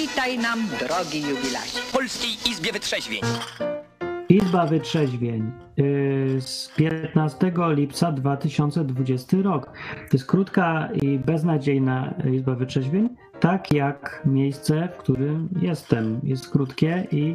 Witaj nam, drogi jubilacie. W Polskiej Izbie Wytrzeźwień. Izba Wytrzeźwień yy, z 15 lipca 2020 rok. To jest krótka i beznadziejna Izba Wytrzeźwień, tak jak miejsce, w którym jestem. Jest krótkie i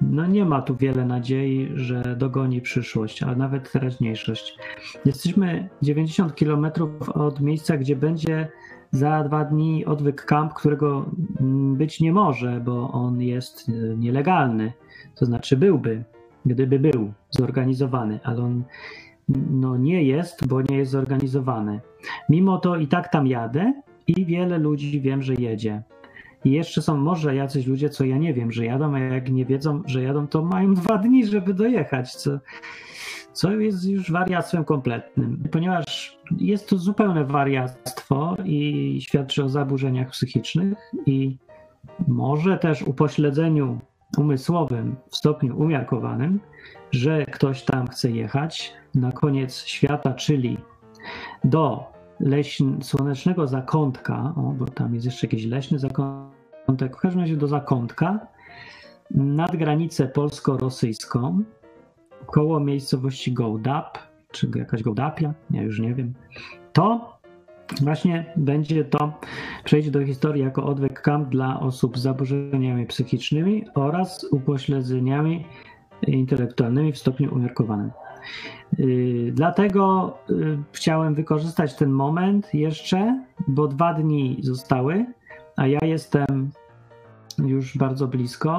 no nie ma tu wiele nadziei, że dogoni przyszłość, a nawet teraźniejszość. Jesteśmy 90 km od miejsca, gdzie będzie za dwa dni odwyk kamp, którego mm, być nie może, bo on jest y, nielegalny. To znaczy byłby, gdyby był zorganizowany, ale on no, nie jest, bo nie jest zorganizowany. Mimo to i tak tam jadę i wiele ludzi wiem, że jedzie. I jeszcze są może jacyś ludzie, co ja nie wiem, że jadą, a jak nie wiedzą, że jadą, to mają dwa dni, żeby dojechać, co, co jest już wariactwem kompletnym. Ponieważ jest to zupełne wariactwo i świadczy o zaburzeniach psychicznych i może też upośledzeniu umysłowym w stopniu umiarkowanym, że ktoś tam chce jechać na koniec świata, czyli do leśn, słonecznego zakątka, o, bo tam jest jeszcze jakiś leśny zakątek, w każdym razie do zakątka, nad granicę polsko-rosyjską, koło miejscowości Gołdap, czy jakaś Gołdapia, ja już nie wiem, to właśnie będzie to, przejdzie do historii jako odwyk kamp dla osób z zaburzeniami psychicznymi oraz upośledzeniami intelektualnymi w stopniu umiarkowanym. Yy, Dlatego yy, chciałem wykorzystać ten moment jeszcze, bo dwa dni zostały, a ja jestem już bardzo blisko.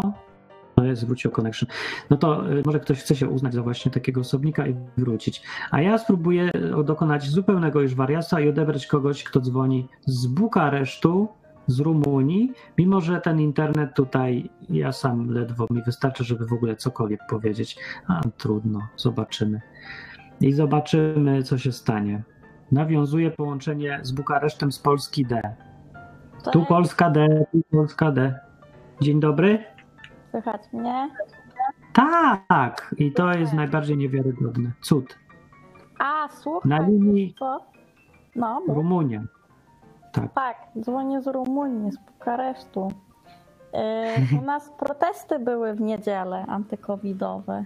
No jest, wrócił connection. No to yy, może ktoś chce się uznać za właśnie takiego osobnika i wrócić. A ja spróbuję dokonać zupełnego już wariactwa i odebrać kogoś, kto dzwoni z Bukaresztu, z Rumunii, mimo że ten internet tutaj, ja sam ledwo mi wystarczy, żeby w ogóle cokolwiek powiedzieć. A trudno, zobaczymy. I zobaczymy, co się stanie. Nawiązuję połączenie z Bukaresztem z Polski D. Tu Polska D, tu Polska D. Dzień dobry. Słychać mnie? Tak, i to jest najbardziej niewiarygodne. Cud. A, słuchaj. Na linii Co? No, bo, Rumunia. Tak. tak, dzwonię z Rumunii, z Bukaresztu. Yy, u nas protesty były w niedzielę antykowidowe.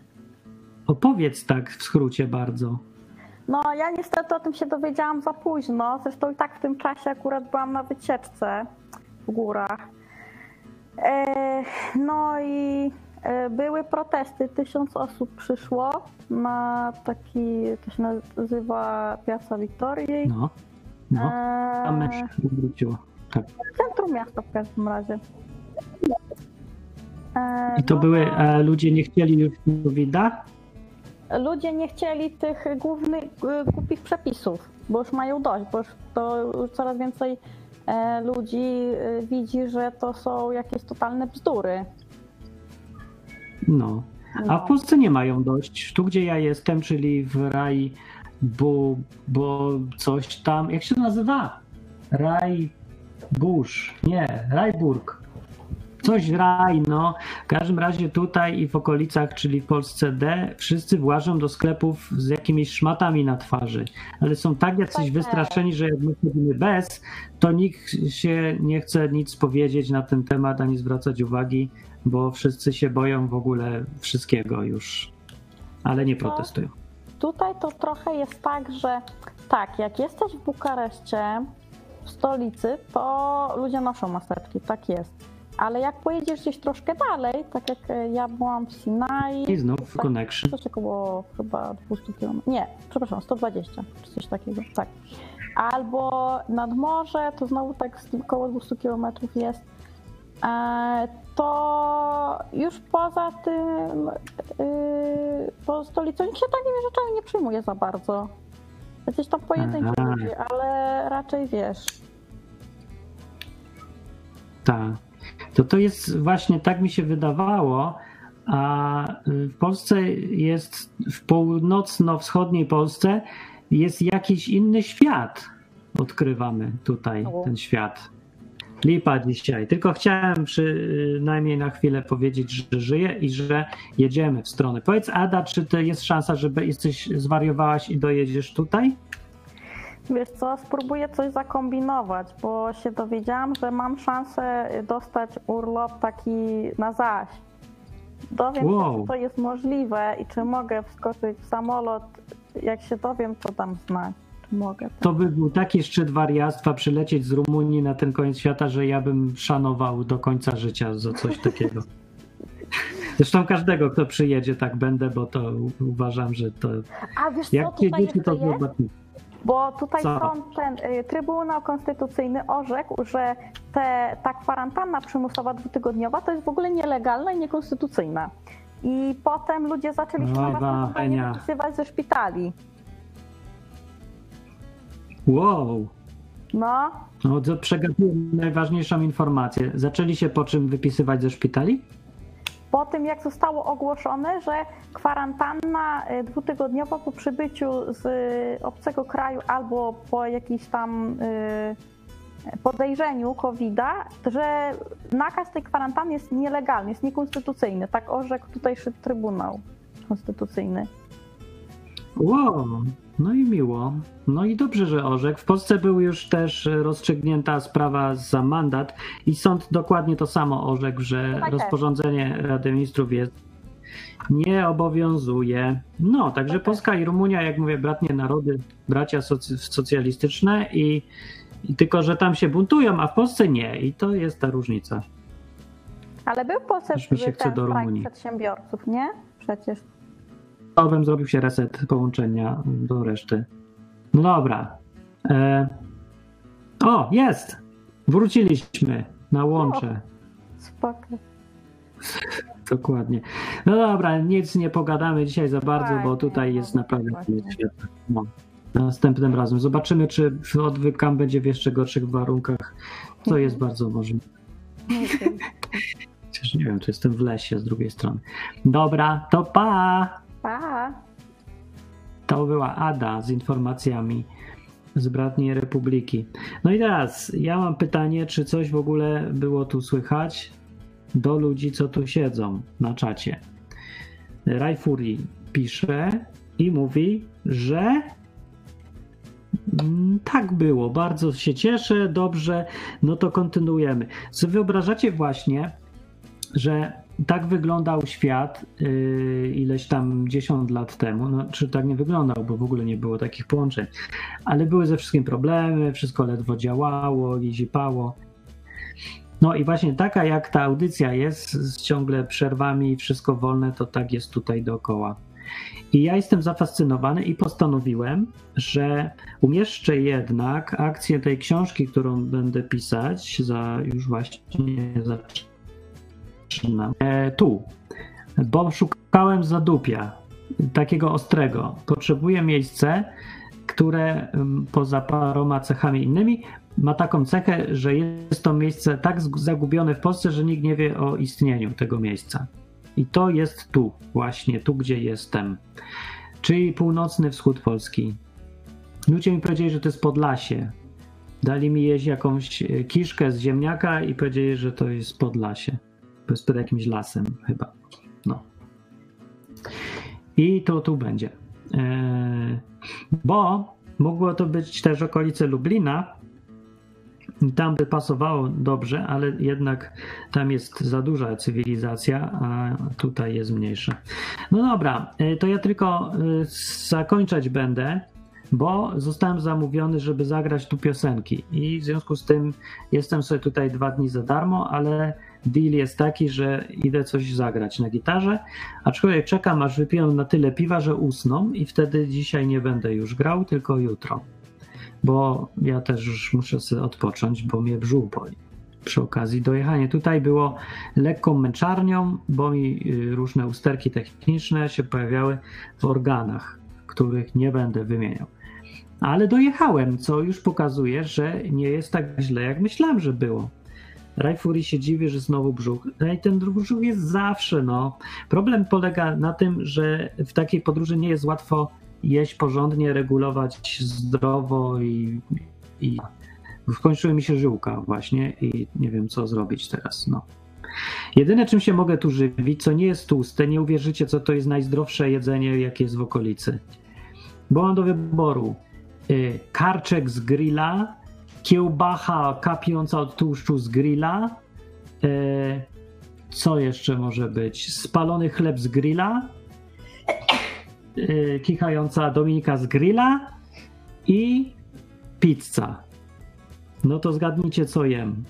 Opowiedz tak w skrócie bardzo. No, ja niestety o tym się dowiedziałam za późno. Zresztą i tak w tym czasie akurat byłam na wycieczce w górach. No i e, były protesty. Tysiąc osób przyszło na taki, to się nazywa Piazza Wiktorii. No. No. E, mysz wróciło. Tak. Centrum miasta w każdym razie. E, I to no, były, ludzie nie chcieli już COVID-a? Ludzie nie chcieli tych głównych, głupich przepisów, bo już mają dość, bo już to już coraz więcej ludzi y, widzi, że to są jakieś totalne bzdury. No. A No. w Polsce nie mają dość. Tu, gdzie ja jestem, czyli w raj, bo, bo coś tam, jak się to nazywa? Raj Burz. Nie, Rajburg. Coś raj, no. W każdym razie tutaj i w okolicach, czyli w Polsce D, wszyscy włażą do sklepów z jakimiś szmatami na twarzy. Ale są tak jacyś Tak. wystraszeni, że jak my chodzimy bez, to nikt się nie chce nic powiedzieć na ten temat, ani zwracać uwagi, bo wszyscy się boją w ogóle wszystkiego już. Ale nie protestują. Tutaj to trochę jest tak, że tak, jak jesteś w Bukareszcie, w stolicy, to ludzie noszą maseczki, tak jest. Ale jak pojedziesz gdzieś troszkę dalej, tak jak e, ja byłam w Sinai, I znów Tak. connection. Coś około chyba 200 km. Nie, przepraszam, 120 czy coś takiego, tak. Albo nad morze, to znowu tak około 200 km jest. E, To już poza tym, yy, po stolicą nikt się takimi rzeczami nie przyjmuje za bardzo. Gdzieś tam pojedynczy ludzi, ale raczej wiesz. Tak. To to jest właśnie tak mi się wydawało, a w Polsce jest, w północno-wschodniej Polsce jest jakiś inny świat. Odkrywamy tutaj ten świat. Lipa dzisiaj. Tylko chciałem przynajmniej na chwilę powiedzieć, że żyję i że jedziemy w stronę. Powiedz, Ada, czy to jest szansa, że jesteś zwariowałaś i dojedziesz tutaj? Wiesz co, spróbuję coś zakombinować, bo się dowiedziałam, że mam szansę dostać urlop taki na zaś. Dowiem Wow. się, czy to jest możliwe i czy mogę wskoczyć w samolot. Jak się dowiem, to dam znać, czy mogę. To by był taki szczyt wariactwa przylecieć z Rumunii na ten koniec świata, że ja bym szanował do końca życia za coś takiego. Zresztą każdego, kto przyjedzie, tak będę, bo to uważam, że to. A wiesz co, Jak jedziecie, to jest? Bo tutaj Co? sąd, ten y, Trybunał Konstytucyjny orzekł, że te, ta kwarantanna przymusowa dwutygodniowa to jest w ogóle nielegalna i niekonstytucyjna. I potem ludzie zaczęli się Oj, na wypisywać ze szpitali. Wow! No, No to przegapiłem najważniejszą informację. Zaczęli się po czym wypisywać ze szpitali? Po tym jak zostało ogłoszone, że kwarantanna y, dwutygodniowa po przybyciu z y, obcego kraju albo po jakiejś tam y, podejrzeniu COVID-a, że nakaz tej kwarantanny jest nielegalny, jest niekonstytucyjny. Tak orzekł tutejszy Trybunał Konstytucyjny. Wow, no i miło. No i dobrze, że orzekł. W Polsce był już też rozstrzygnięta sprawa za mandat i sąd dokładnie to samo orzekł, że rozporządzenie Rady Ministrów jest nie obowiązuje. No, także. Polska i Rumunia, jak mówię, bratnie narody, bracia soc- socjalistyczne i, i tylko, że tam się buntują, a w Polsce nie. I to jest ta różnica. Ale był Aż mi się chce do Rumunii. przedsiębiorców, nie? Przecież. To bym zrobił się reset połączenia do reszty. No dobra. E... O, jest! Wróciliśmy na łącze. Spoko. Dokładnie. No dobra, nic nie pogadamy dzisiaj za bardzo, bo Fajnie, tutaj jest no, naprawdę dokładnie. świetne. No. Następnym razem. Zobaczymy, czy odwykam będzie w jeszcze gorszych warunkach. To jest bardzo możliwe. Chociaż nie wiem, czy jestem w lesie z drugiej strony. Dobra, to! Pa! To była Ada z informacjami z Bratniej Republiki. No i teraz ja mam pytanie, czy coś w ogóle było tu słychać do ludzi, co tu siedzą na czacie. Rajfuri pisze i mówi, że mm, tak było, bardzo się cieszę, dobrze, no to kontynuujemy. Sobie wyobrażacie właśnie, że tak wyglądał świat yy, ileś tam 10 lat temu. No, czy tak nie wyglądał, bo w ogóle nie było takich połączeń. Ale były ze wszystkim problemy, wszystko ledwo działało i zipało. No i właśnie taka jak ta audycja jest, z ciągle przerwami, wszystko wolne, to tak jest tutaj dookoła. I ja jestem zafascynowany i postanowiłem, że umieszczę jednak akcję tej książki, którą będę pisać, za już właśnie E, tu, bo szukałem zadupia, takiego ostrego. Potrzebuję miejsce, które mm, poza paroma cechami innymi ma taką cechę, że jest to miejsce tak zagubione w Polsce, że nikt nie wie o istnieniu tego miejsca. I to jest tu, właśnie tu, gdzie jestem. Czyli północny wschód Polski. Ludzie mi powiedzieli, że to jest Podlasie. Dali mi jeść jakąś e, kiszkę z ziemniaka i powiedzieli, że to jest Podlasie. Jest pod jakimś lasem chyba. No. I to tu będzie. Eee, bo mogło to być też okolice Lublina. Tam by pasowało dobrze, ale jednak tam jest za duża cywilizacja, a tutaj jest mniejsza. No dobra, e, to ja tylko e, zakończać będę, bo zostałem zamówiony, żeby zagrać tu piosenki. I w związku z tym jestem sobie tutaj dwa dni za darmo, ale deal jest taki, że idę coś zagrać na gitarze, aczkolwiek czekam, aż wypiję na tyle piwa, że usną i wtedy dzisiaj nie będę już grał, tylko jutro. Bo ja też już muszę sobie odpocząć, bo mnie brzuch boli. Przy okazji dojechanie tutaj było lekką męczarnią, bo mi y, różne usterki techniczne się pojawiały w organach, których nie będę wymieniał. Ale dojechałem, co już pokazuje, że nie jest tak źle, jak myślałem, że było. Rajfuri się dziwi, że znowu brzuch. No i ten brzuch jest zawsze, no. Problem polega na tym, że w takiej podróży nie jest łatwo jeść porządnie, regulować zdrowo i, i skończyły mi się żyłka właśnie i nie wiem co zrobić teraz, no. Jedyne czym się mogę tu żywić, co nie jest tłuste, nie uwierzycie co to jest najzdrowsze jedzenie jakie jest w okolicy. Bo mam do wyboru karczek z grilla, kiełbacha kapiąca od tłuszczu z grilla, y, co jeszcze może być? Spalony chleb z grilla, y, kichająca Dominika z grilla i pizza. No to zgadnijcie, co jem.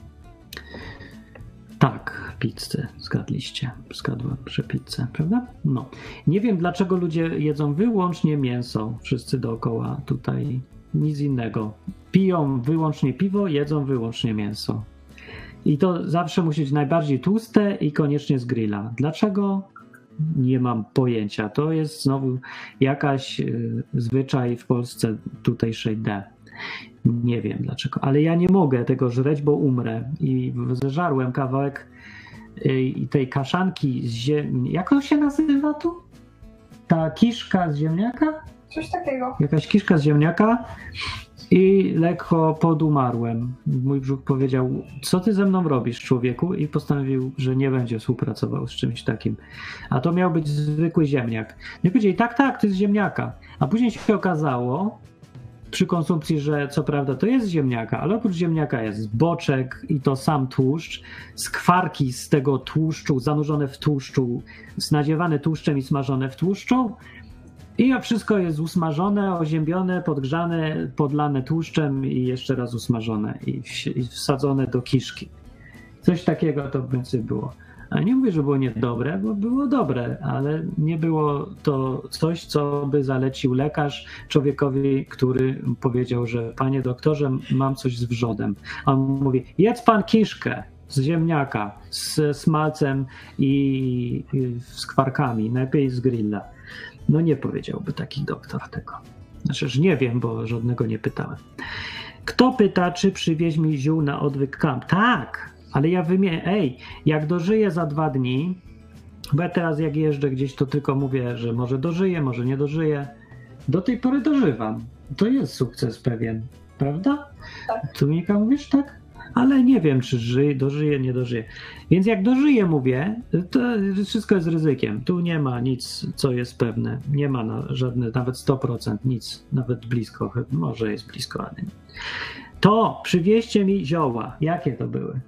Tak, pizzę zgadliście. Zgadłem, że pizzę, prawda? No. Nie wiem, dlaczego ludzie jedzą wyłącznie mięso. Wszyscy dookoła tutaj nic innego. Piją wyłącznie piwo, jedzą wyłącznie mięso. I to zawsze musi być najbardziej tłuste i koniecznie z grilla. Dlaczego? Nie mam pojęcia. To jest znowu jakaś y, zwyczaj w Polsce tutejszej D. Nie wiem dlaczego, ale ja nie mogę tego żreć, bo umrę. I zeżarłem kawałek y, tej kaszanki z ziemi. Jak to się nazywa tu? Ta kiszka z ziemniaka? Coś takiego. Jakaś kiszka z ziemniaka i lekko podumarłem. Mój brzuch powiedział: Co ty ze mną robisz, człowieku? I postanowił, że nie będzie współpracował z czymś takim. A to miał być zwykły ziemniak. No i powiedzieli: Tak, tak, to jest ziemniaka. A później się okazało, przy konsumpcji, że co prawda to jest ziemniaka, ale oprócz ziemniaka jest boczek i to sam tłuszcz, skwarki z tego tłuszczu, zanurzone w tłuszczu, nadziewane tłuszczem i smażone w tłuszczu. I wszystko jest usmażone, oziębione, podgrzane, podlane tłuszczem i jeszcze raz usmażone i, wsadzone do kiszki. Coś takiego to w końcu było. Nie mówię, że było niedobre, bo było dobre, ale nie było to coś, co by zalecił lekarz człowiekowi, który powiedział, że panie doktorze, mam coś z wrzodem. A on mówi, jedz pan kiszkę z ziemniaka, z smalcem i, z kwarkami, najlepiej z grilla. No nie powiedziałby taki doktor tego. Znaczy, nie wiem, bo żadnego nie pytałem. Kto pyta, czy przywieź mi ziół na odwyk kamp? Tak, ale ja wymienię, ej, jak dożyję za dwa dni, bo ja teraz jak jeżdżę gdzieś, to tylko mówię, że może dożyję, może nie dożyję. Do tej pory dożywam. To jest sukces pewien, prawda? Tak. Tu Mika mówisz tak? Ale nie wiem, czy żyje, dożyję, nie dożyję. Więc jak dożyję, mówię, to wszystko jest ryzykiem. Tu nie ma nic, co jest pewne. Nie ma na żadne, nawet 100%, nic, nawet blisko. Może jest blisko, ale nie. To przywieźcie mi zioła. Jakie to były?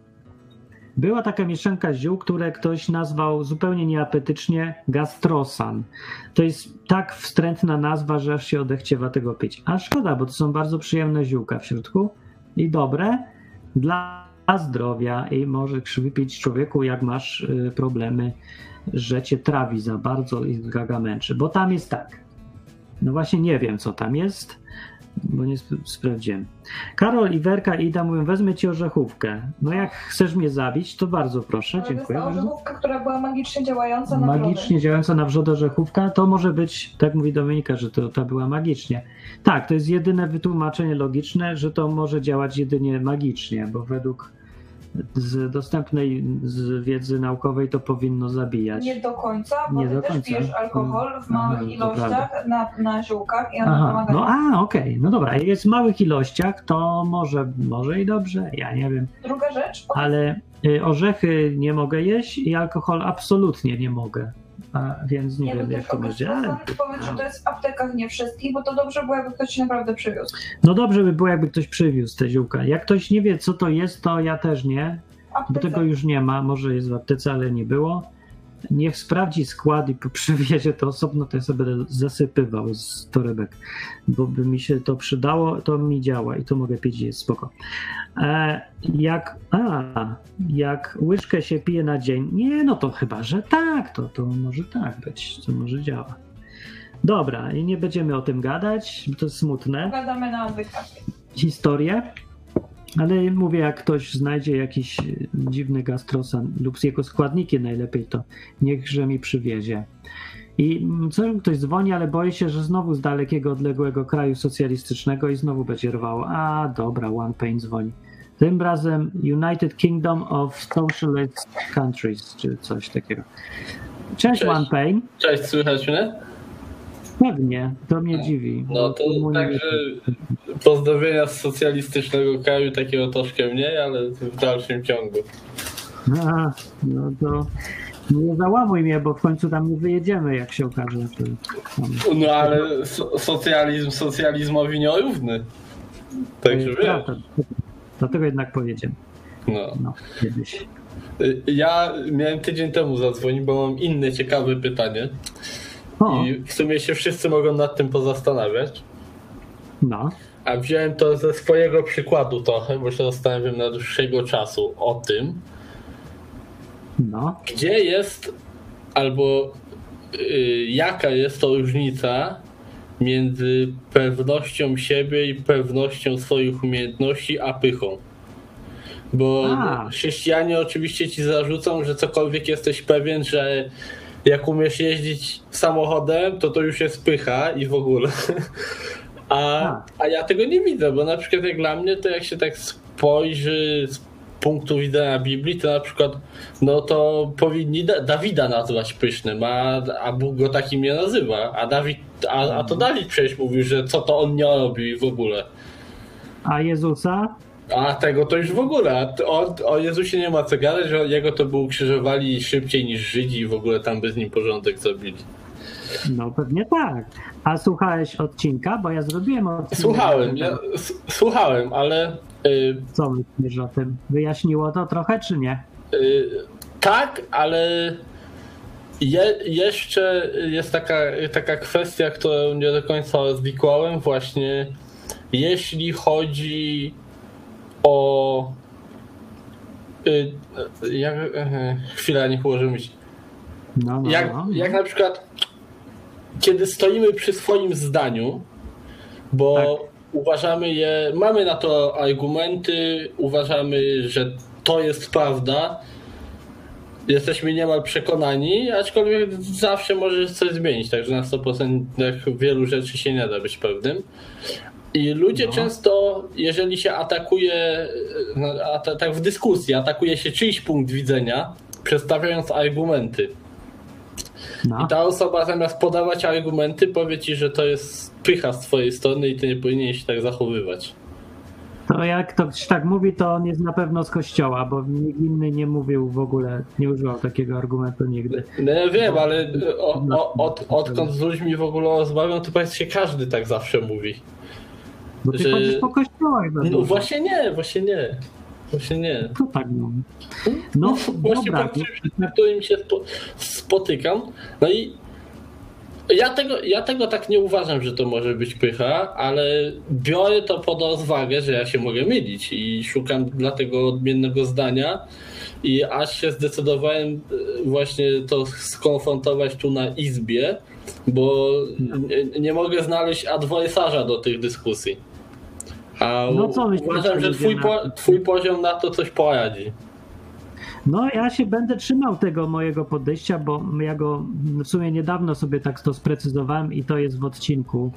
Była taka mieszanka ziół, które ktoś nazwał zupełnie nieapetycznie gastrosan. To jest tak wstrętna nazwa, że aż się odechciewa tego pić. A szkoda, bo to są bardzo przyjemne ziółka w środku i dobre dla zdrowia i możesz wypić człowieku, jak masz y, problemy, że cię trawi za bardzo i gaga męczy. Bo tam jest tak. No właśnie nie wiem, co tam jest, bo nie sp- sprawdziłem. Karol, Iwerka i Ida mówią, wezmę ci orzechówkę. No jak chcesz mnie zabić, to bardzo proszę, Ale to jest dziękuję ta bardzo. orzechówka, która była magicznie działająca na Magicznie działająca na wrzod orzechówka, to może być, tak mówi Dominika, że to, to była magicznie. Tak, to jest jedyne wytłumaczenie logiczne, że to może działać jedynie magicznie, bo według z dostępnej z wiedzy naukowej to powinno zabijać. Nie do końca, bo Nie ty do też końca. pijesz alkohol w Mm. małych Aha, ilościach na, na ziółkach i one Aha, pomagają. no a, okej, no dobra, jak jest w małych ilościach, to może, może i dobrze, ja nie wiem, Druga rzecz, ale y, orzechy nie mogę jeść i alkohol absolutnie nie mogę, a, więc nie, nie wiem jak to będzie. ale- powiedz, że to jest w aptekach nie wszystkich, bo to dobrze było, jakby ktoś naprawdę przywiózł. No dobrze by było, jakby ktoś przywiózł te ziółka. Jak ktoś nie wie, co to jest, to ja też nie, bo tego już nie ma. Może jest w aptece, ale nie było. Niech sprawdzi skład i przywiezie to osobno, to ja sobie zasypywał z torebek, bo by mi się to przydało, to mi działa i to mogę pić jest spoko. E, jak, a, jak łyżkę się pije na dzień, nie, no to chyba, że tak, to, to może tak być, to może działa. Dobra, i nie będziemy o tym gadać, bo to jest smutne Gadamy na odwykach. historię, ale mówię, jak ktoś znajdzie jakiś y, dziwny gastrosan lub jego składniki najlepiej, to niechże mi przywiezie. I mm, co ktoś dzwoni, ale boję się, że znowu z dalekiego, odległego kraju socjalistycznego i znowu będzie rwało. A, dobra, One Pain dzwoni. Tym razem United Kingdom of Socialist Countries, czy coś takiego. Cześć, Cześć. One Pain. Cześć, słychać mnie? Pewnie, to mnie dziwi. No to także pozdrowienia z socjalistycznego kraju, takiego troszkę mniej, ale w dalszym ciągu. A, no to Nie załamuj mnie, bo w końcu tam nie wyjedziemy, jak się okaże. To, No ale so, socjalizm socjalizmowi nierówny. Także wiesz. prawda. Dlatego jednak pojedziemy. No. No, kiedyś. Y, Ja miałem tydzień temu zadzwonić, bo mam inne ciekawe pytanie. O, I w sumie się wszyscy mogą nad tym pozastanawiać. no. A wziąłem to ze swojego przykładu trochę, bo się zastanawiam na dłuższego czasu o tym, No, gdzie jest albo y, jaka jest to różnica między pewnością siebie i pewnością swoich umiejętności, a pychą. Bo A. chrześcijanie oczywiście ci zarzucą, że cokolwiek jesteś pewien, że jak umiesz jeździć samochodem, to to już jest pycha i w ogóle. A, A. ja tego nie widzę, bo na przykład jak dla mnie, to jak się tak spojrzy z punktu widzenia Biblii, to na przykład no to powinni da Dawida nazwać pysznym, a, a Bóg go takim nie nazywa. A, Dawid, a, a to Dawid przecież mówił, że co to on nie robił i w ogóle. a Jezusa? A tego to już w ogóle. O, o Jezusie nie ma co gadać, że jego to by ukrzyżowali szybciej niż Żydzi i w ogóle tam by z nim porządek zrobili. No pewnie tak. A słuchałeś odcinka? Bo ja zrobiłem odcinek. Słuchałem, ja, słuchałem, ale y, Co myślisz o tym? Wyjaśniło to trochę, czy nie? y, tak, ale je, jeszcze jest taka, taka kwestia, którą nie do końca rozwikłałem właśnie jeśli chodzi o y, jak, e, chwila, niech ułożę myśl. No, no, Jak, no. jak na przykład, kiedy stoimy przy swoim zdaniu, bo Tak. uważamy je, mamy na to argumenty, uważamy, że to jest prawda, jesteśmy niemal przekonani, aczkolwiek zawsze może coś zmienić, także na 100% jak wielu rzeczy się nie da być pewnym. I ludzie No. często, jeżeli się atakuje, no, tak w dyskusji, atakuje się czyjś punkt widzenia, przedstawiając argumenty. no. I ta osoba zamiast podawać argumenty, powie ci, że to jest pycha z twojej strony i ty nie powinieneś się tak zachowywać. To jak ktoś tak mówi, to on jest na pewno z kościoła, bo nikt inny nie mówił w ogóle, nie używał takiego argumentu nigdy. No ja wiem, ale o, o, od, odkąd z ludźmi w ogóle rozmawiam, to praktycznie każdy tak zawsze mówi. Bo ty Że- chodzisz po kościołach. No dużo. właśnie nie, właśnie nie. Właśnie nie. To tak mówi. No, Właśnie dobra. po którym się spo, spotykam. No i ja tego, ja tego tak nie uważam, że to może być pycha, ale biorę to pod rozwagę, że ja się mogę mylić i szukam dlatego odmiennego zdania. I aż się zdecydowałem e, właśnie to skonfrontować tu na izbie, bo nie, nie mogę znaleźć adwersarza do tych dyskusji. A No co myślisz, uważam, że twój, po, twój poziom na to coś poradzi. No, ja się będę trzymał tego mojego podejścia, bo ja go w sumie niedawno sobie tak to sprecyzowałem i to jest w odcinku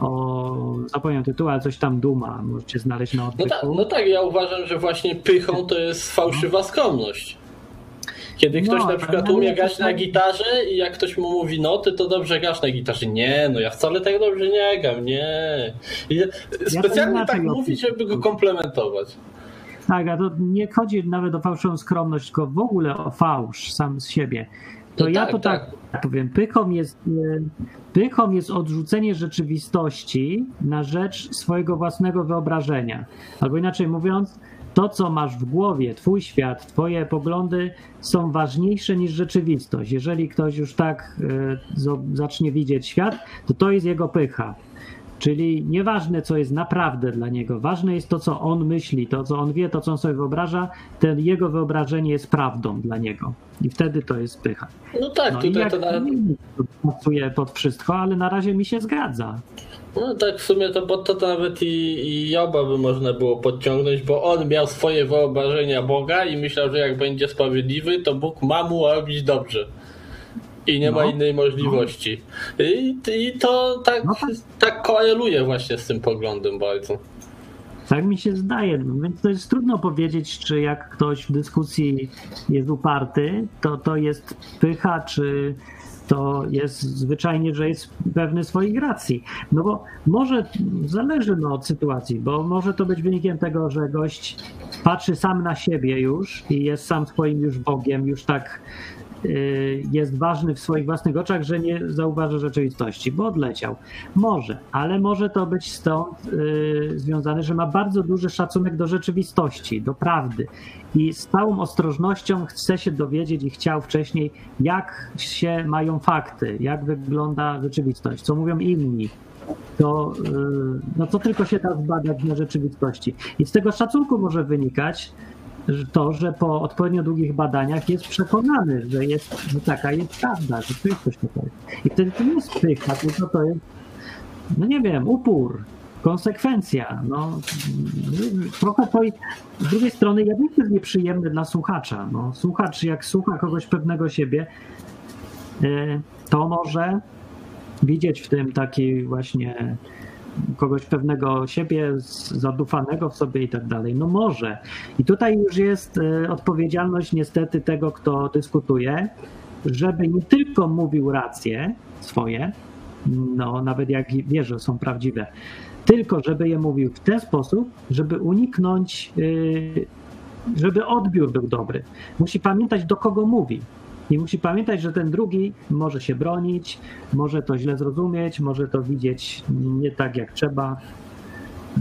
o, zapomniałem tytuł, ale coś tam Duma, możecie znaleźć na No, odwyku. tak, no tak, ja uważam, że właśnie pychą to jest fałszywa skromność. Kiedy ktoś No, na przykład umie grać na tak- gitarze i jak ktoś mu mówi, no ty to dobrze grasz na gitarze. Nie, no ja wcale tak dobrze nie gram, nie. I specjalnie inaczej tak mówi, żeby go komplementować. Tak, a to nie chodzi nawet o fałszywą skromność, tylko w ogóle o fałsz sam z siebie. To No ja tak, to tak, powiem, pychą jest, e, pychą jest odrzucenie rzeczywistości na rzecz swojego własnego wyobrażenia. Albo inaczej mówiąc, to, co masz w głowie, twój świat, twoje poglądy są ważniejsze niż rzeczywistość. Jeżeli ktoś już tak zo- zacznie widzieć świat, to to jest jego pycha. Czyli nieważne, co jest naprawdę dla niego, ważne jest to, co on myśli, to, co on wie, to, co on sobie wyobraża, ten jego wyobrażenie jest prawdą dla niego. I wtedy to jest pycha. No tak, No tutaj to na, pasuje pod wszystko, ale na razie mi się zgadza. No tak w sumie to pod to, nawet i, i Joba by można było podciągnąć, bo on miał swoje wyobrażenia Boga i myślał, że jak będzie sprawiedliwy, to Bóg ma mu robić dobrze. I nie ma No. innej możliwości. I, I to tak, No tak. tak koreluje właśnie z tym poglądem bardzo. Tak mi się zdaje, więc to jest trudno powiedzieć, czy jak ktoś w dyskusji jest uparty, to to jest pycha, czy to jest zwyczajnie, że jest pewny swoich racji. No bo może zależy no od sytuacji, bo może to być wynikiem tego, że gość patrzy sam na siebie już i jest sam swoim już Bogiem, już tak jest ważny w swoich własnych oczach, że nie zauważy rzeczywistości, bo odleciał. Może, ale może to być stąd y, związane, że ma bardzo duży szacunek do rzeczywistości, do prawdy i z całą ostrożnością chce się dowiedzieć i chciał wcześniej, jak się mają fakty, jak wygląda rzeczywistość, co mówią inni. To, y, no to tylko się da zbadać na rzeczywistości. I z tego szacunku może wynikać, to, że po odpowiednio długich badaniach jest przekonany, że, jest, że taka jest prawda, że to jest coś takiego. I wtedy to nie jest pycha, tylko to jest, no nie wiem, upór, konsekwencja. No, trochę to i z drugiej strony ja wiem, jest nieprzyjemne dla słuchacza. No, słuchacz jak słucha kogoś pewnego siebie, e, to może widzieć w tym taki właśnie kogoś pewnego siebie, zadufanego w sobie i tak dalej. No może. I tutaj już jest e, odpowiedzialność niestety tego, kto dyskutuje, żeby nie tylko mówił racje swoje, no nawet jak wie, że są prawdziwe, tylko żeby je mówił w ten sposób, żeby uniknąć, yy, żeby odbiór był dobry. Musi pamiętać, do kogo mówi. I musi pamiętać, że ten drugi może się bronić, może to źle zrozumieć, może to widzieć nie tak jak trzeba.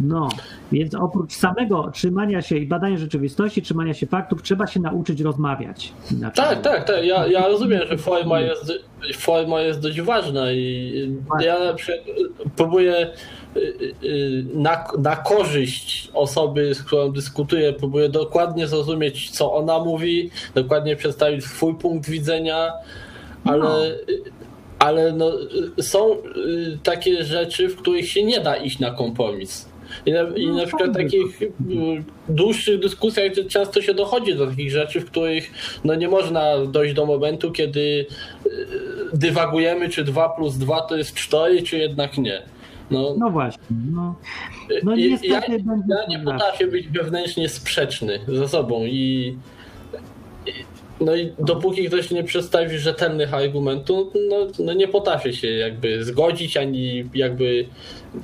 No, więc oprócz samego trzymania się i badania rzeczywistości, trzymania się faktów, trzeba się nauczyć rozmawiać. Inaczej. Tak, tak, tak. Ja, ja rozumiem, że forma jest, forma jest dość ważna i ja na przykład próbuję na, na korzyść osoby, z którą dyskutuję, próbuję dokładnie zrozumieć, co ona mówi, dokładnie przedstawić swój punkt widzenia, ale, ale no, są y, takie rzeczy, w których się nie da iść na kompromis. I na, i No, na przykład takich y, dłuższych dyskusjach często się dochodzi do takich rzeczy, w których no nie można dojść do momentu, kiedy y, dywagujemy, czy 2 plus 2 to jest 4, czy jednak nie. No, No właśnie. No, no niestety ja, będzie ja nie potrafię być wewnętrznie sprzeczny ze sobą i i- no i dopóki ktoś nie przedstawi rzetelnych argumentów, no, no nie potrafię się jakby zgodzić, ani jakby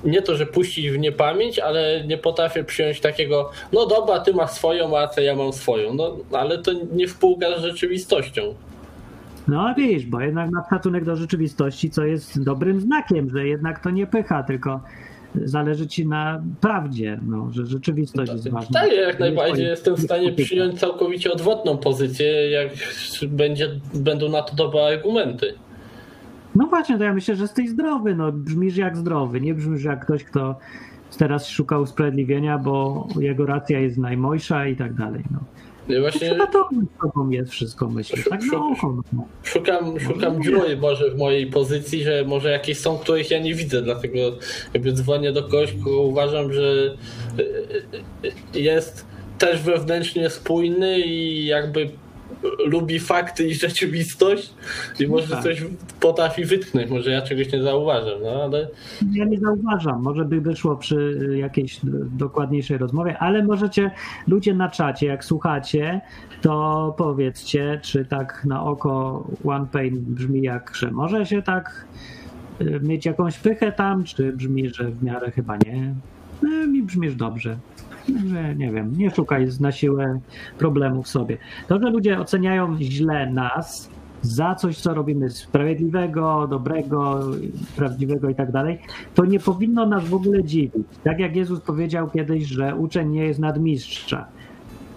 nie to, że puścić w niepamięć, ale nie potrafię przyjąć takiego, no dobra, ty masz swoją rację, ja mam swoją, no ale to nie współgra z rzeczywistością. No a widzisz, bo jednak ma szacunek do rzeczywistości, co jest dobrym znakiem, że jednak to nie pycha, tylko zależy ci na prawdzie, no, że rzeczywistość jest ważna. Tak, ja jak najbardziej jestem w nie stanie przyjąć całkowicie odwrotną pozycję, jak będzie, będą na to dobre argumenty. No właśnie, to ja myślę, że jesteś zdrowy, no brzmisz jak zdrowy, nie brzmisz jak ktoś, kto teraz szuka usprawiedliwienia, bo jego racja jest najmojsza i tak dalej. No. Właśnie Chyba to tobą jest wszystko, myślę. Tak. No. szukam, szukam dziury może w mojej pozycji, że może jakieś są, których ja nie widzę, dlatego jakby dzwonię do kogoś, kogo uważam, że y, y, y, jest też wewnętrznie spójny i jakby lubi fakty i rzeczywistość i może tak. coś potrafi wytknąć, może ja czegoś nie zauważam, no ale Ja nie zauważam, może by wyszło przy jakiejś dokładniejszej rozmowie, ale możecie, ludzie na czacie, jak słuchacie, to powiedzcie, czy tak na oko One Pain brzmi jak, że może się tak y, mieć jakąś pychę tam, czy brzmi, że w miarę chyba nie. No, mi brzmisz dobrze. Że nie wiem, nie szukaj na siłę problemów sobie. To, że ludzie oceniają źle nas za coś, co robimy sprawiedliwego, dobrego, prawdziwego i tak dalej, to nie powinno nas w ogóle dziwić. Tak jak Jezus powiedział kiedyś, że uczeń nie jest nadmistrza.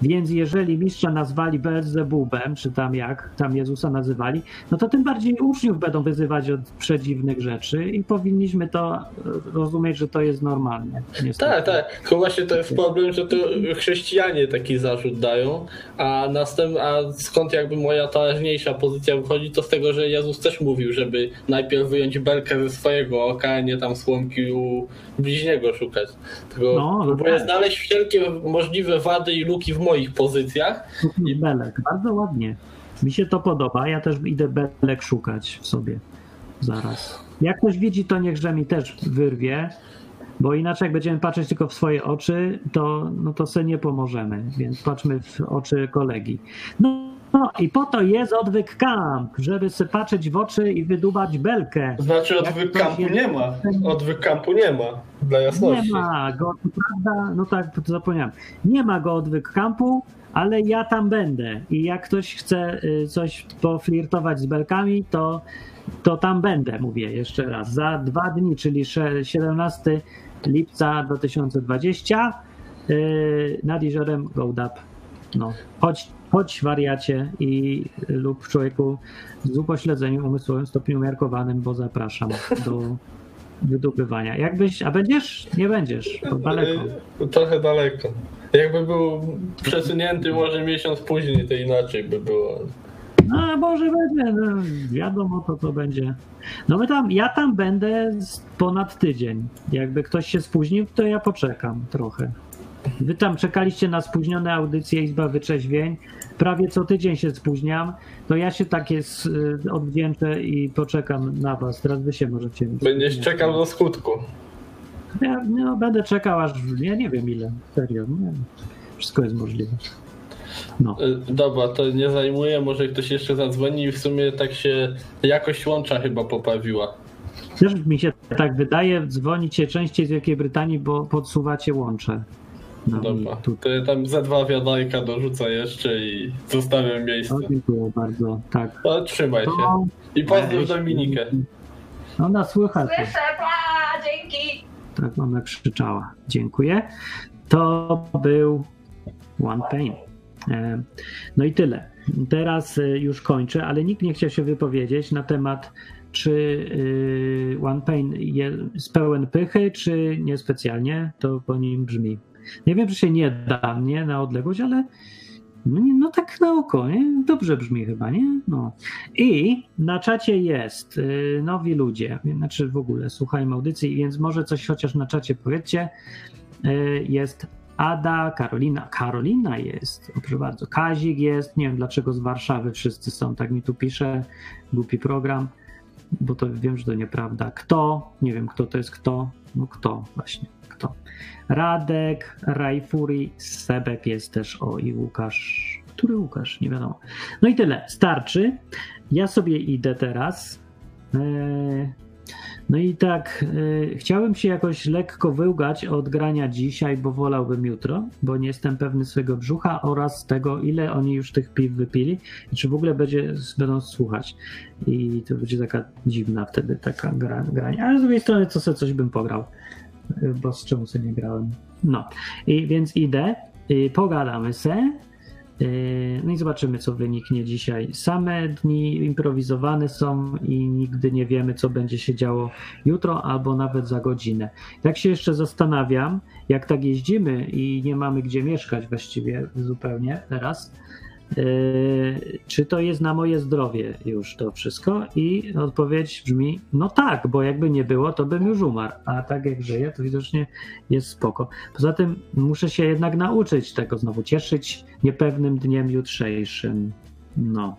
Więc jeżeli mistrza nazwali Beelzebubem, czy tam jak tam Jezusa nazywali, no to tym bardziej uczniów będą wyzywać od przedziwnych rzeczy i powinniśmy to e, rozumieć, że to jest normalne. niestety. Tak, tak. Tylko właśnie to jest problem, że to chrześcijanie taki zarzut dają, a następ, a skąd jakby moja teraźniejsza pozycja wychodzi, to z tego, że Jezus też mówił, żeby najpierw wyjąć belkę ze swojego oka, a nie tam słomki u bliźniego szukać. No, no próbuję tak. znaleźć wszelkie możliwe wady i luki w moich pozycjach. I belek, bardzo ładnie. Mi się to podoba, ja też idę belek szukać w sobie zaraz. Jak ktoś widzi, to niechże mi też wyrwie, bo inaczej jak będziemy patrzeć tylko w swoje oczy, to, no to sobie nie pomożemy, więc patrzmy w oczy kolegi. No, no i po to jest odwyk kamp, żeby patrzeć w oczy i wydubać belkę. Znaczy odwyk kampu jest- nie ma. Odwyk kampu nie ma, dla Nie jasności. ma go, prawda, no tak, to zapomniałem. Nie ma go odwyk kampu, ale ja tam będę i jak ktoś chce y, coś poflirtować z belkami, to, to tam będę, mówię jeszcze raz. Za dwa dni, czyli sze- 17 lipca 2020 y, nad jeziorem Gołdap. No, chodź, chodź wariacie i lub człowieku z upośledzeniem umysłowym w stopniu umiarkowanym, bo zapraszam do wydobywania. Jakbyś, a będziesz? Nie będziesz, bo daleko. Trochę daleko. Jakby był przesunięty może miesiąc później, to inaczej by było. No, może będzie, no, wiadomo, to to będzie. No my tam, ja tam będę ponad tydzień. Jakby ktoś się spóźnił, to ja poczekam trochę. Wy tam czekaliście na spóźnione audycje Izba Wyczeźwień. Prawie co tydzień się spóźniam, to ja się takie y, odwdzięczę i poczekam na was. Teraz wy się możecie... Będziesz czekał do skutku. Ja no, będę czekał aż, ja nie wiem ile, serio, nie. Wszystko jest możliwe. No. Y, Dobra, to nie zajmuję, może ktoś jeszcze zadzwoni i w sumie tak się jakość łącza chyba poprawiła. Też mi się tak wydaje, dzwonicie częściej z Wielkiej Brytanii, bo podsuwacie łącze. No, Dobra, i tu. to ja tam ze dwa wiaderka dorzucę jeszcze i zostawiam miejsce. O, dziękuję bardzo, tak. No, trzymaj się. No, I pozdrów Dominikę. Ona słychać. Słyszę, pa, dzięki! Tak, ona krzyczała. Dziękuję. To był One Pain. E, No i tyle. Teraz e, już kończę, ale nikt nie chciał się wypowiedzieć na temat, czy e, One Pain jest pełen pychy, czy niespecjalnie. To po nim brzmi. Nie wiem, czy się nie da, nie na odległość, ale no, no tak na oko, nie? Dobrze brzmi chyba, nie? No. I na czacie jest y, nowi ludzie, znaczy w ogóle słuchajmy audycji, więc może coś chociaż na czacie powiedzcie. Y, jest Ada, Karolina, Karolina jest, proszę bardzo, Kazik jest, nie wiem dlaczego z Warszawy wszyscy są, tak mi tu pisze, głupi program, bo to wiem, że to nieprawda. Kto? Nie wiem, kto to jest kto. No kto właśnie, kto. Radek, Rajfuri, Sebek jest też, o i Łukasz. Który Łukasz? Nie wiadomo. No i tyle, starczy. Ja sobie idę teraz. Eee, No i tak, e, chciałem się jakoś lekko wyłgać od grania dzisiaj, bo wolałbym jutro, bo nie jestem pewny swojego brzucha oraz tego, ile oni już tych piw wypili i czy w ogóle będzie, będą słuchać. I to będzie taka dziwna wtedy taka gra, granie. Ale z drugiej strony, co sobie coś bym pograł, e, bo z czemu sobie nie grałem. No, i więc idę, i pogadamy se. Yy, No i zobaczymy, co wyniknie dzisiaj. Same dni improwizowane są i nigdy nie wiemy, co będzie się działo jutro albo nawet za godzinę. Tak się jeszcze zastanawiam, jak tak jeździmy i nie mamy gdzie mieszkać właściwie zupełnie teraz, czy to jest na moje zdrowie już to wszystko? I odpowiedź brzmi, no tak, bo jakby nie było, to bym już umarł, a tak jak żyję, to widocznie jest spoko. Poza tym muszę się jednak nauczyć tego znowu cieszyć niepewnym dniem jutrzejszym. No.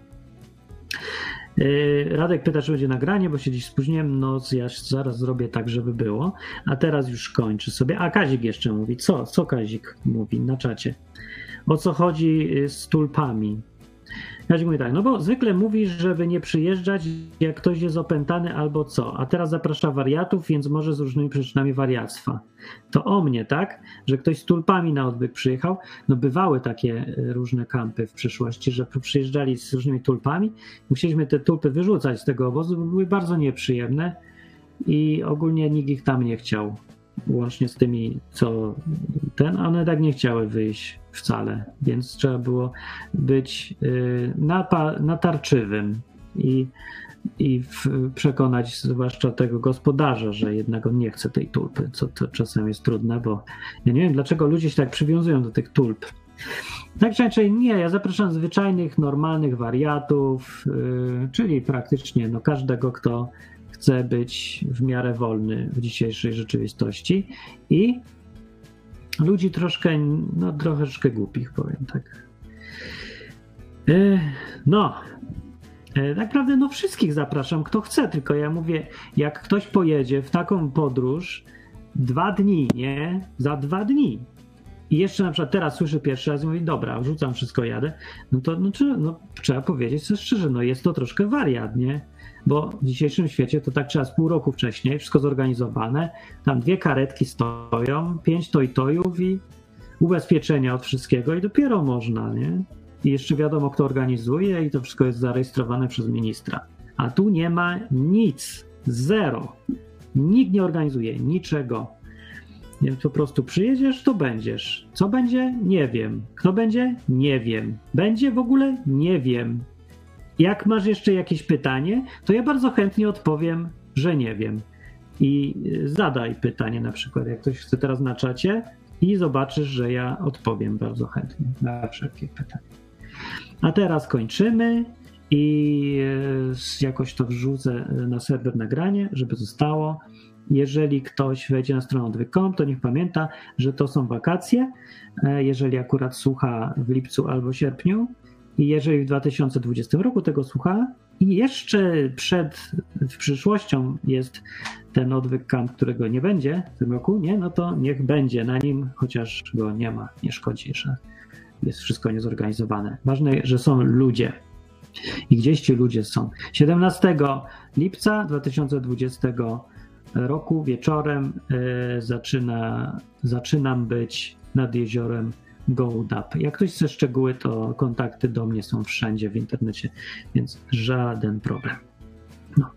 Yy, Radek pyta, czy będzie nagranie, bo się dziś spóźniłem. No, ja zaraz zrobię tak, żeby było. A teraz już kończę sobie. A Kazik jeszcze mówi. Co? Co Kazik mówi na czacie? O co chodzi yy, z tulpami? Kazik mówi tak, no bo zwykle mówisz, żeby nie przyjeżdżać, jak ktoś jest opętany albo co, a teraz zaprasza wariatów, więc może z różnymi przyczynami wariactwa. To o mnie, tak? Że ktoś z tulpami na odwyk przyjechał. No bywały takie y, różne kampy w przyszłości, że przyjeżdżali z różnymi tulpami. Musieliśmy te tulpy wyrzucać z tego obozu, bo były bardzo nieprzyjemne i ogólnie nikt ich tam nie chciał. Łącznie z tymi, co ten, one tak nie chciały wyjść wcale, więc trzeba było być y, natarczywym i, i przekonać zwłaszcza tego gospodarza, że jednak on nie chce tej tulpy, co to czasem jest trudne, bo ja nie wiem, dlaczego ludzie się tak przywiązują do tych tulp. Tak czy inaczej, nie, ja zapraszam zwyczajnych, normalnych wariatów, yy, czyli praktycznie no, każdego, kto chce być w miarę wolny w dzisiejszej rzeczywistości i ludzi troszkę, no troszeczkę głupich, powiem tak. Yy, no, E, Tak naprawdę no wszystkich zapraszam, kto chce, tylko ja mówię, jak ktoś pojedzie w taką podróż dwa dni, nie? Za dwa dni. I jeszcze na przykład teraz słyszę pierwszy raz i mówi, dobra, rzucam wszystko, jadę. No to no, czy, no, trzeba powiedzieć sobie szczerze, no jest to troszkę wariat, nie? Bo w dzisiejszym świecie to tak trzeba z pół roku wcześniej, wszystko zorganizowane, tam dwie karetki stoją, pięć toj-tojów i ubezpieczenia od wszystkiego i dopiero można, nie? I jeszcze wiadomo, kto organizuje i to wszystko jest zarejestrowane przez ministra. A tu nie ma nic. Zero. Nikt nie organizuje niczego. Więc po prostu przyjedziesz, to będziesz. Co będzie? Nie wiem. Kto będzie? Nie wiem. Będzie w ogóle? Nie wiem. Jak masz jeszcze jakieś pytanie, to ja bardzo chętnie odpowiem, że nie wiem. I y, zadaj pytanie na przykład, jak ktoś chce teraz na czacie i zobaczysz, że ja odpowiem bardzo chętnie na wszelkie pytania. A teraz kończymy i y, jakoś to wrzucę na serwer nagranie, żeby zostało. Jeżeli ktoś wejdzie na stronę odwyk.com, to niech pamięta, że to są wakacje. E, Jeżeli akurat słucha w lipcu albo sierpniu, jeżeli w 2020 roku tego słucha, i jeszcze przed przyszłością jest ten odwyk camp, którego nie będzie w tym roku, nie, no to niech będzie na nim, chociaż go nie ma, nie szkodzi, że jest wszystko niezorganizowane. Ważne, że są ludzie. I gdzieś ci ludzie są. 17 lipca 2020 roku wieczorem e, zaczyna, zaczynam być nad jeziorem Goldap. Jak ktoś chce szczegóły, to kontakty do mnie są wszędzie w internecie, więc żaden problem. No.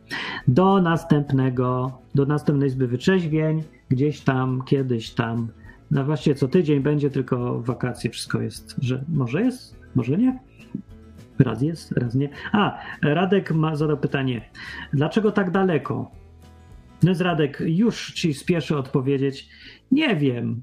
Do następnego, do następnej izby wyczeźwień, gdzieś tam, kiedyś tam. No właściwie co tydzień będzie, tylko wakacje wszystko jest, że może jest, może nie. Raz jest, raz nie. A, Radek ma zadał pytanie. Dlaczego tak daleko? No Radek już ci spieszę odpowiedzieć. Nie wiem.